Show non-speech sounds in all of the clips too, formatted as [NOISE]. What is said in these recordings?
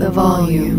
the volume.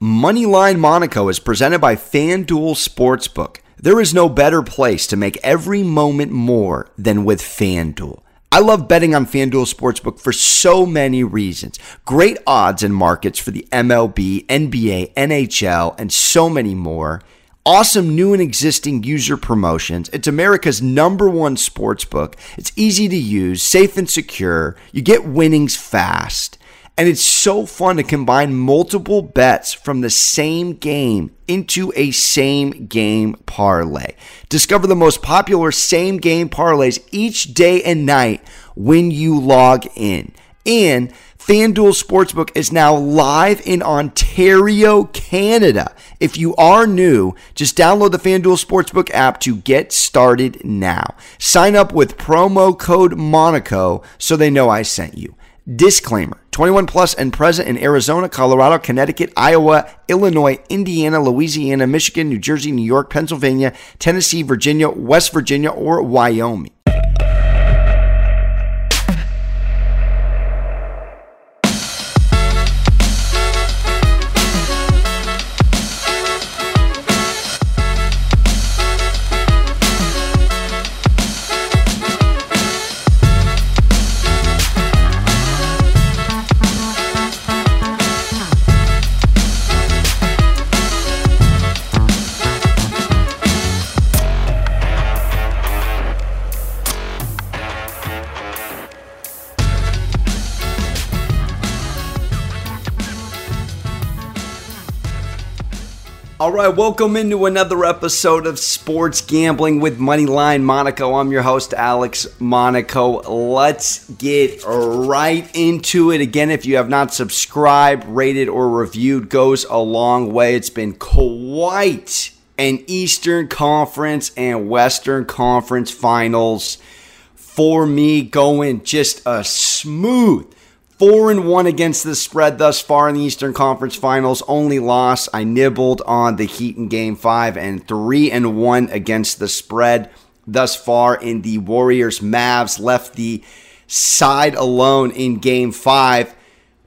Moneyline Monaco is presented by FanDuel Sportsbook. There is no better place to make every moment more than with FanDuel. I love betting on FanDuel Sportsbook for so many reasons. Great odds and markets for the MLB, NBA, NHL, and so many more. Awesome new and existing user promotions. It's America's number one sportsbook. It's easy to use, safe and secure. You get winnings fast. And it's so fun to combine multiple bets from the same game into a same game parlay. Discover the most popular same game parlays each day and night when you log in. And FanDuel Sportsbook is now live in Ontario, Canada. If you are new, just download the FanDuel Sportsbook app to get started now. Sign up with promo code Monaco so they know I sent you. Disclaimer 21 plus and present in Arizona, Colorado, Connecticut, Iowa, Illinois, Indiana, Louisiana, Michigan, New Jersey, New York, Pennsylvania, Tennessee, Virginia, West Virginia, or Wyoming. All right, welcome into another episode of Sports Gambling with Moneyline Monaco. I'm your host, Alex Monaco. Let's get right into it. Again, if you have not subscribed, rated, or reviewed, goes a long way. It's been quite an Eastern Conference and Western Conference finals for me, going just a smooth Four and one against the spread thus far in the Eastern Conference Finals. Only loss I nibbled on the Heat in Game Five, and three and one against the spread thus far in the Warriors. Mavs left the side alone in Game Five,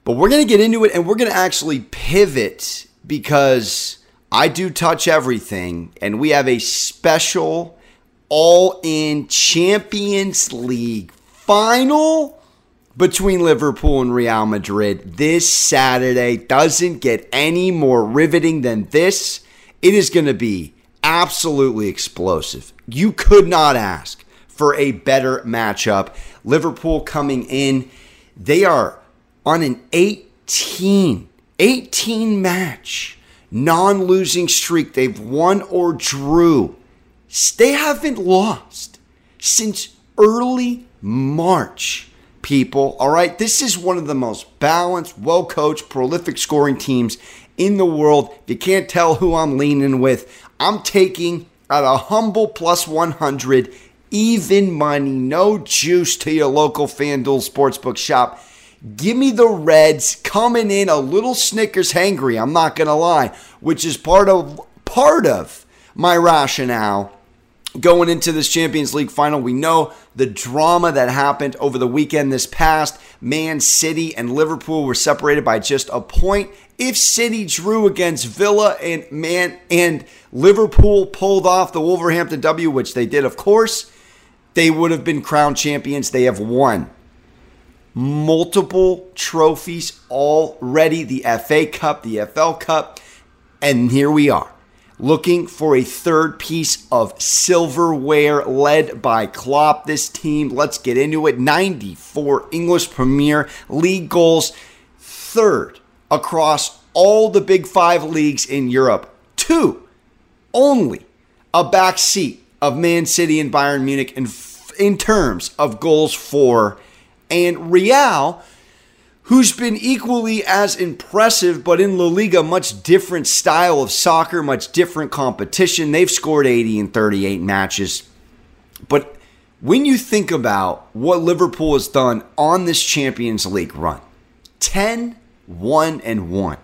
but we're gonna get into it, and we're gonna actually pivot because I do touch everything, and we have a special all-in Champions League final between Liverpool and Real Madrid this Saturday doesn't get any more riveting than this. It is going to be absolutely explosive. You could not ask for a better matchup. Liverpool coming in, they are on an 18 18 match non-losing streak. They've won or drew. They haven't lost since early March people. All right, this is one of the most balanced, well coached, prolific scoring teams in the world. If you can't tell who I'm leaning with, I'm taking at a humble plus 100, even money, no juice to your local FanDuel Sportsbook shop. Give me the Reds coming in a little Snickers hangry, I'm not going to lie, which is part of part of my rationale going into this Champions League final. We know the drama that happened over the weekend this past. Man City and Liverpool were separated by just a point. If City drew against Villa and man and Liverpool pulled off the Wolverhampton W, which they did, of course, they would have been crowned champions. They have won multiple trophies already the FA Cup, the FL Cup, and here we are looking for a third piece of silverware led by Klopp. This team, let's get into it. 94 English Premier League goals, third across all the big five leagues in Europe. Two, only a back seat of Man City and Bayern Munich in, in terms of goals for. And Real who's been equally as impressive, but in La Liga, much different style of soccer, much different competition. They've scored 80 in 38 matches. But when you think about what Liverpool has done on this Champions League run 10, 1, and 1.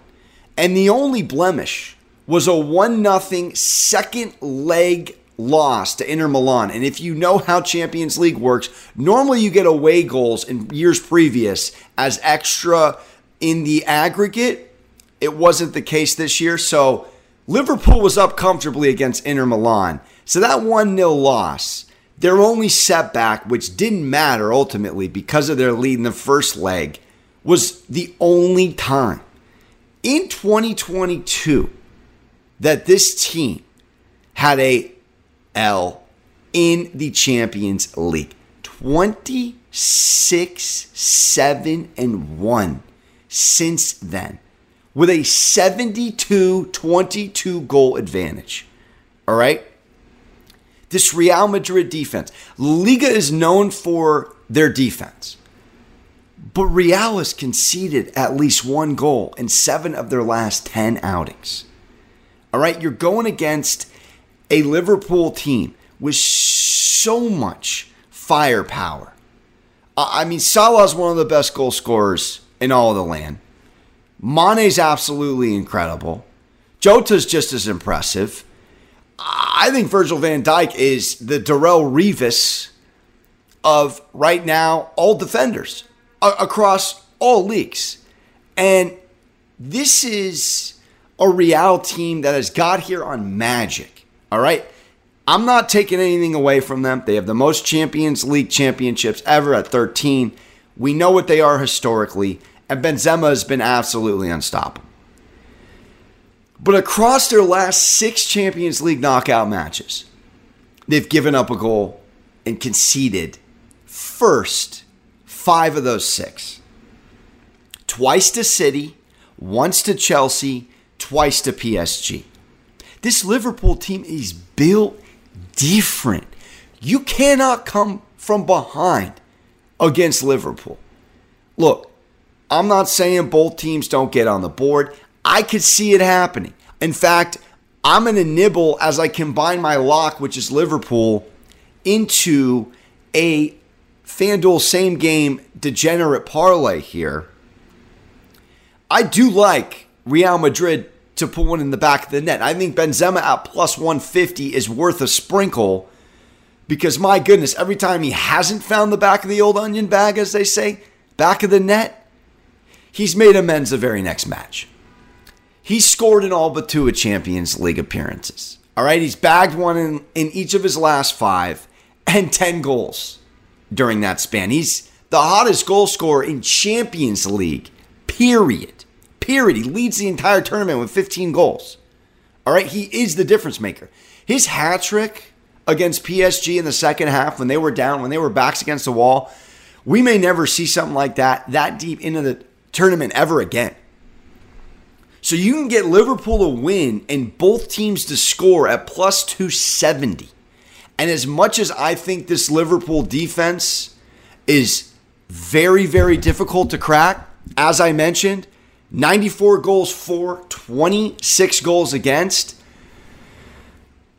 And the only blemish was a 1 0 second leg loss to Inter Milan. And if you know how Champions League works, normally you get away goals in years previous as extra in the aggregate. It wasn't the case this year. So Liverpool was up comfortably against Inter Milan. So that 1 0 loss, their only setback, which didn't matter ultimately because of their lead in the first leg, was the only time in 2022 that this team had a L in the Champions League. 26 7 and 1 since then with a 72 22 goal advantage. All right? This Real Madrid defense. Liga is known for their defense. But Real has conceded at least one goal in seven of their last 10 outings. All right, you're going against a Liverpool team with so much firepower. I mean, Salah's one of the best goal scorers in all of the land. Mane's absolutely incredible. Jota's just as impressive. I think Virgil van Dijk is the Darrelle Revis of right now all defenders across all leagues. And this is a Real team that has got here on magic. All right. I'm not taking anything away from them. They have the most Champions League championships ever at 13. We know what they are historically, and Benzema has been absolutely unstoppable. But across their last six Champions League knockout matches, they've given up a goal and conceded first five of those six. Twice to City, once to Chelsea, twice to PSG. This Liverpool team is built different. You cannot come from behind against Liverpool. Look, I'm not saying both teams don't get on the board. I could see it happening. In fact, I'm going to nibble as I combine my lock, which is Liverpool, into a FanDuel same game degenerate parlay here. I do like Real Madrid to put one in the back of the net. I think Benzema at plus 150 is worth a sprinkle because my goodness, every time he hasn't found the back of the old onion bag, as they say, back of the net, he's made amends the very next match. He scored in all but two of Champions League appearances. All right, he's bagged one in, in each of his last five and 10 goals during that span. He's the hottest goal scorer in Champions League, period. Period. He leads the entire tournament with 15 goals. All right, he is the difference maker. His hat trick against PSG in the second half when they were down, when they were backs against the wall, we may never see something like that that deep into the tournament ever again. So you can get Liverpool to win and both teams to score at plus 270. And as much as I think this Liverpool defense is very, very difficult to crack, as I mentioned, 94 goals for, 26 goals against.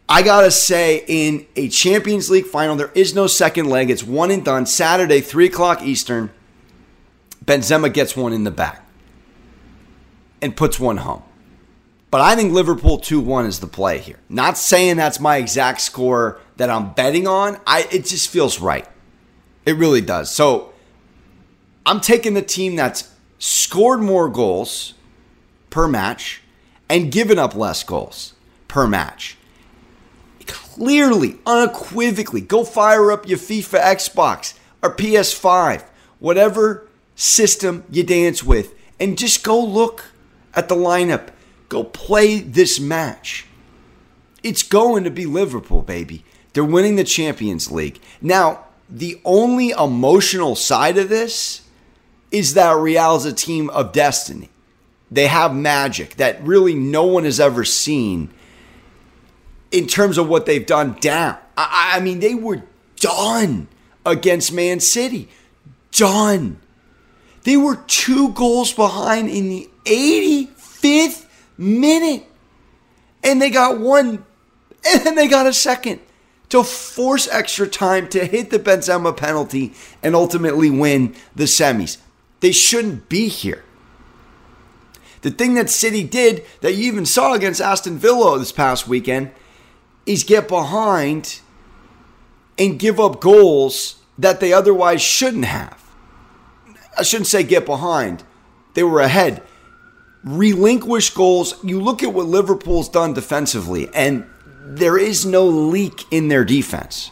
I gotta say, in a Champions League final, there is no second leg. It's one and done. Saturday, 3 o'clock Eastern. Benzema gets one in the back and puts one home. But I think Liverpool 2 1 is the play here. Not saying that's my exact score that I'm betting on. I it just feels right. It really does. So I'm taking the team that's scored more goals per match and given up less goals per match. Clearly, unequivocally, go fire up your FIFA Xbox or PS5, whatever system you dance with, and just go look at the lineup. Go play this match. It's going to be Liverpool, baby. They're winning the Champions League. Now, the only emotional side of this is that Real is a team of destiny. They have magic that really no one has ever seen in terms of what they've done down. I, I mean, they were done against Man City. Done. They were two goals behind in the 85th minute. And they got one, [LAUGHS] and then they got a second to force extra time to hit the Benzema penalty and ultimately win the semis. They shouldn't be here. The thing that City did that you even saw against Aston Villa this past weekend is get behind and give up goals that they otherwise shouldn't have. I shouldn't say get behind. They were ahead. Relinquish goals. You look at what Liverpool's done defensively, and there is no leak in their defense.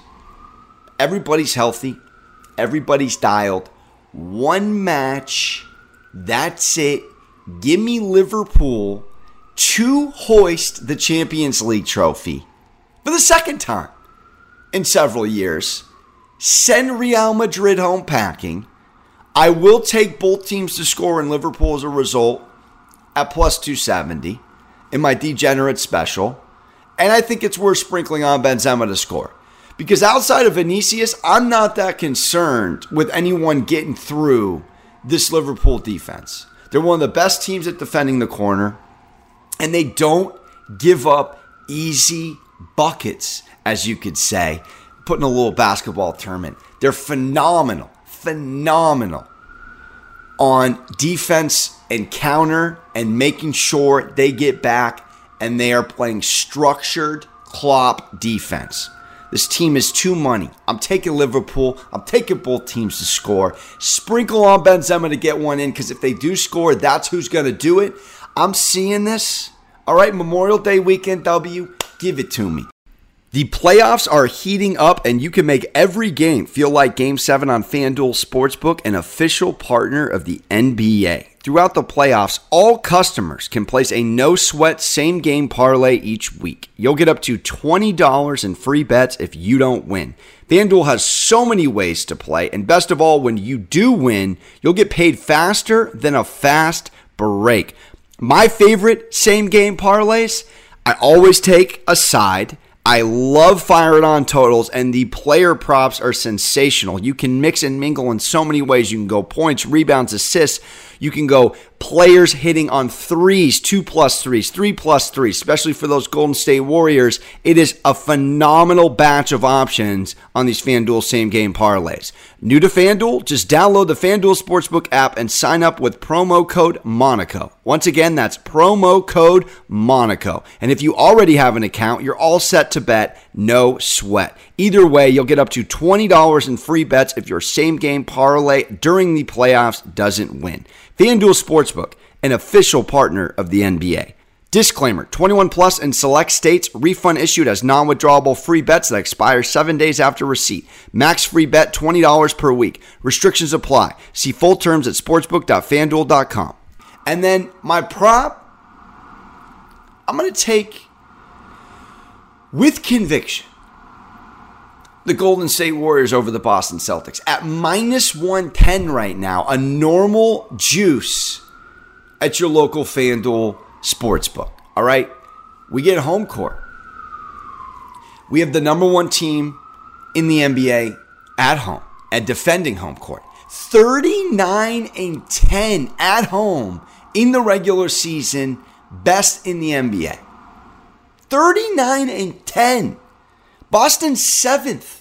Everybody's healthy, everybody's dialed. One match, that's it. Give me Liverpool to hoist the Champions League trophy for the second time in several years. Send Real Madrid home packing. I will take both teams to score in Liverpool as a result at plus 270 in my degenerate special. And I think it's worth sprinkling on Benzema to score. Because outside of Vinicius, I'm not that concerned with anyone getting through this Liverpool defense. They're one of the best teams at defending the corner, and they don't give up easy buckets, as you could say, putting a little basketball tournament. They're phenomenal, phenomenal on defense and counter and making sure they get back and they are playing structured Klopp defense. This team is too money. I'm taking Liverpool. I'm taking both teams to score. Sprinkle on Benzema to get one in because if they do score, that's who's going to do it. I'm seeing this. All right, Memorial Day weekend W, give it to me. The playoffs are heating up, and you can make every game feel like Game 7 on FanDuel Sportsbook, an official partner of the NBA. Throughout the playoffs, all customers can place a no sweat same game parlay each week. You'll get up to $20 in free bets if you don't win. FanDuel has so many ways to play, and best of all, when you do win, you'll get paid faster than a fast break. My favorite same game parlays, I always take a side I love firing on totals, and the player props are sensational. You can mix and mingle in so many ways. You can go points, rebounds, assists. You can go players hitting on threes, two plus threes, three plus threes, especially for those Golden State Warriors. It is a phenomenal batch of options on these FanDuel same game parlays. New to FanDuel? Just download the FanDuel Sportsbook app and sign up with promo code Monaco. Once again, that's promo code Monaco. And if you already have an account, you're all set to bet, no sweat. Either way, you'll get up to $20 in free bets if your same game parlay during the playoffs doesn't win. FanDuel Sportsbook, an official partner of the NBA. Disclaimer 21 plus in select states, refund issued as non withdrawable free bets that expire seven days after receipt. Max free bet $20 per week. Restrictions apply. See full terms at sportsbook.fanduel.com. And then my prop, I'm going to take with conviction the Golden State Warriors over the Boston Celtics at minus 110 right now, a normal juice at your local FanDuel sportsbook. All right? We get home court. We have the number one team in the NBA at home and defending home court. 39 and 10 at home in the regular season, best in the NBA. 39 and 10. Boston seventh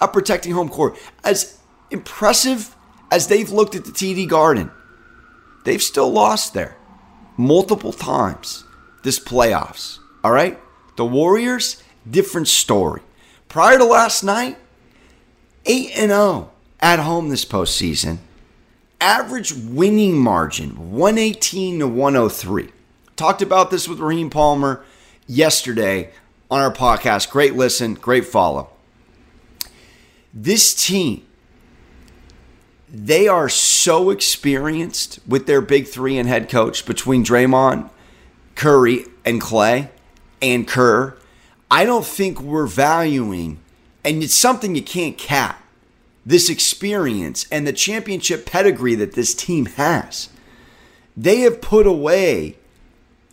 at protecting home court. As impressive as they've looked at the TD Garden, they've still lost there multiple times this playoffs. All right? The Warriors, different story. Prior to last night, 8 and 0 at home this postseason. Average winning margin 118 to 103. Talked about this with Raheem Palmer yesterday on our podcast. Great listen, great follow. This team, they are so experienced with their big three and head coach between Draymond, Curry, and Klay, and Kerr. I don't think we're valuing, and it's something you can't cap, this experience and the championship pedigree that this team has. They have put away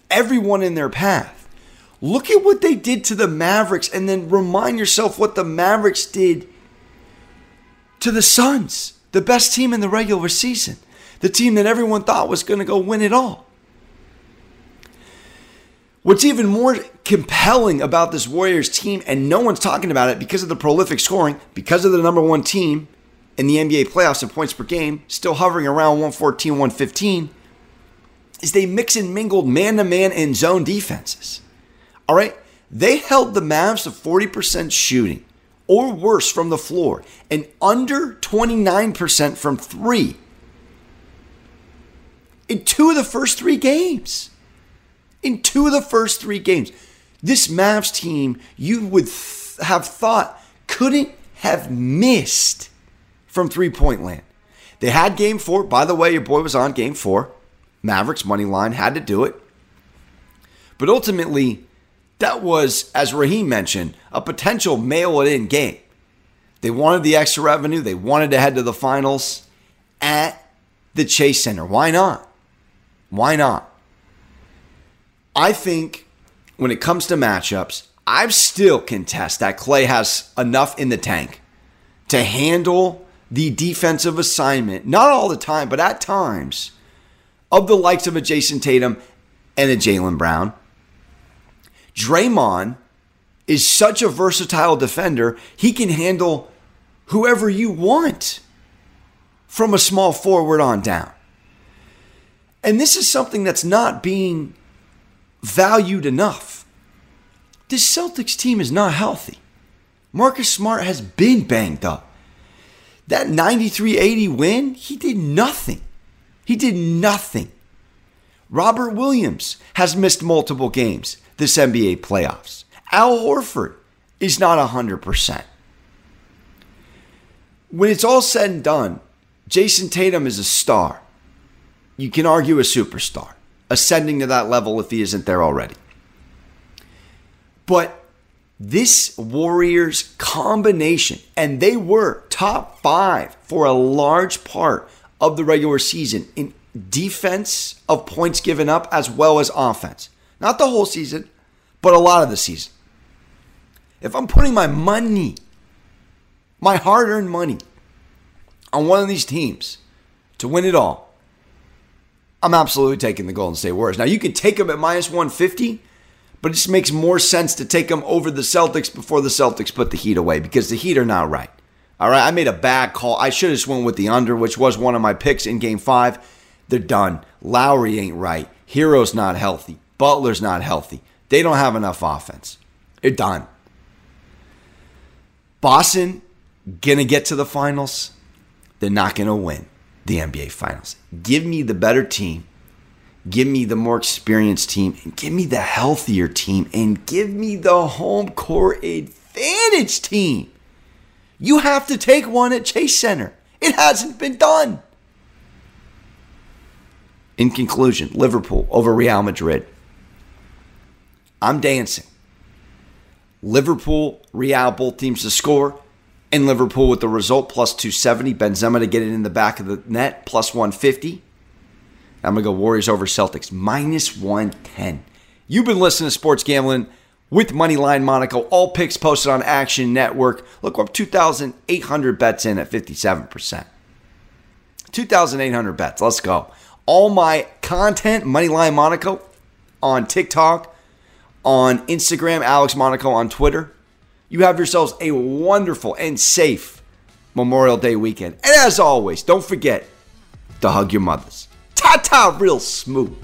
everyone in their path. Look at what they did to the Mavericks and then remind yourself what the Mavericks did to the Suns, the best team in the regular season, the team that everyone thought was going to go win it all. What's even more compelling about this Warriors team, and no one's talking about it because of the prolific scoring, because of the number one team in the NBA playoffs in points per game, still hovering around 114, 115, is they mix and mingled man to man and zone defenses. All right? They held the Mavs to 40% shooting or worse from the floor and under 29% from three in two of the first three games. In two of the first three games. This Mavs team, you would th- have thought, couldn't have missed from three point land. They had game four. By the way, your boy was on game four. Mavericks money line had to do it. But ultimately, that was, as Raheem mentioned, a potential mail it in game. They wanted the extra revenue. They wanted to head to the finals at the Chase Center. Why not? Why not? I think when it comes to matchups, I still contest that Klay has enough in the tank to handle the defensive assignment, not all the time, but at times, of the likes of a Jayson Tatum and a Jaylen Brown. Draymond is such a versatile defender, he can handle whoever you want from a small forward on down. And this is something that's not being valued enough. This Celtics team is not healthy. Marcus Smart has been banged up. That 93 80 win, he did nothing. He did nothing. Robert Williams has missed multiple games this NBA playoffs. Al Horford is not 100%. When it's all said and done, Jayson Tatum is a star. You can argue a superstar, ascending to that level if he isn't there already. But this Warriors combination, and they were top five for a large part of the regular season in defense of points given up as well as offense. Not the whole season, but a lot of the season. If I'm putting my money, my hard earned money, on one of these teams to win it all, I'm absolutely taking the Golden State Warriors. Now, you can take them at minus 150, but it just makes more sense to take them over the Celtics before the Celtics put the Heat away because the Heat are not right. All right, I made a bad call. I should have went with the under, which was one of my picks in game five. They're done. Lowry ain't right. Herro's not healthy. Butler's not healthy. They don't have enough offense. They're done. Boston gonna get to the finals. They're not gonna win the NBA finals. Give me the better team. Give me the more experienced team and give me the healthier team and give me the home court advantage team. You have to take one at Chase Center. It hasn't been done. In conclusion, Liverpool over Real Madrid. I'm dancing. Liverpool, Real, both teams to score. And Liverpool with the result plus 270. Benzema to get it in the back of the net plus 150. I'm going to go Warriors over Celtics minus 110. You've been listening to Sports Gambling with Moneyline Monaco. All picks posted on Action Network. Look, we're 2,800 bets in at 57%. 2,800 bets. Let's go. All my content, Moneyline Monaco, on TikTok, on Instagram, Alex Monaco on Twitter. You have yourselves a wonderful and safe Memorial Day weekend. And as always, don't forget to hug your mothers. Ta ta, real smooth.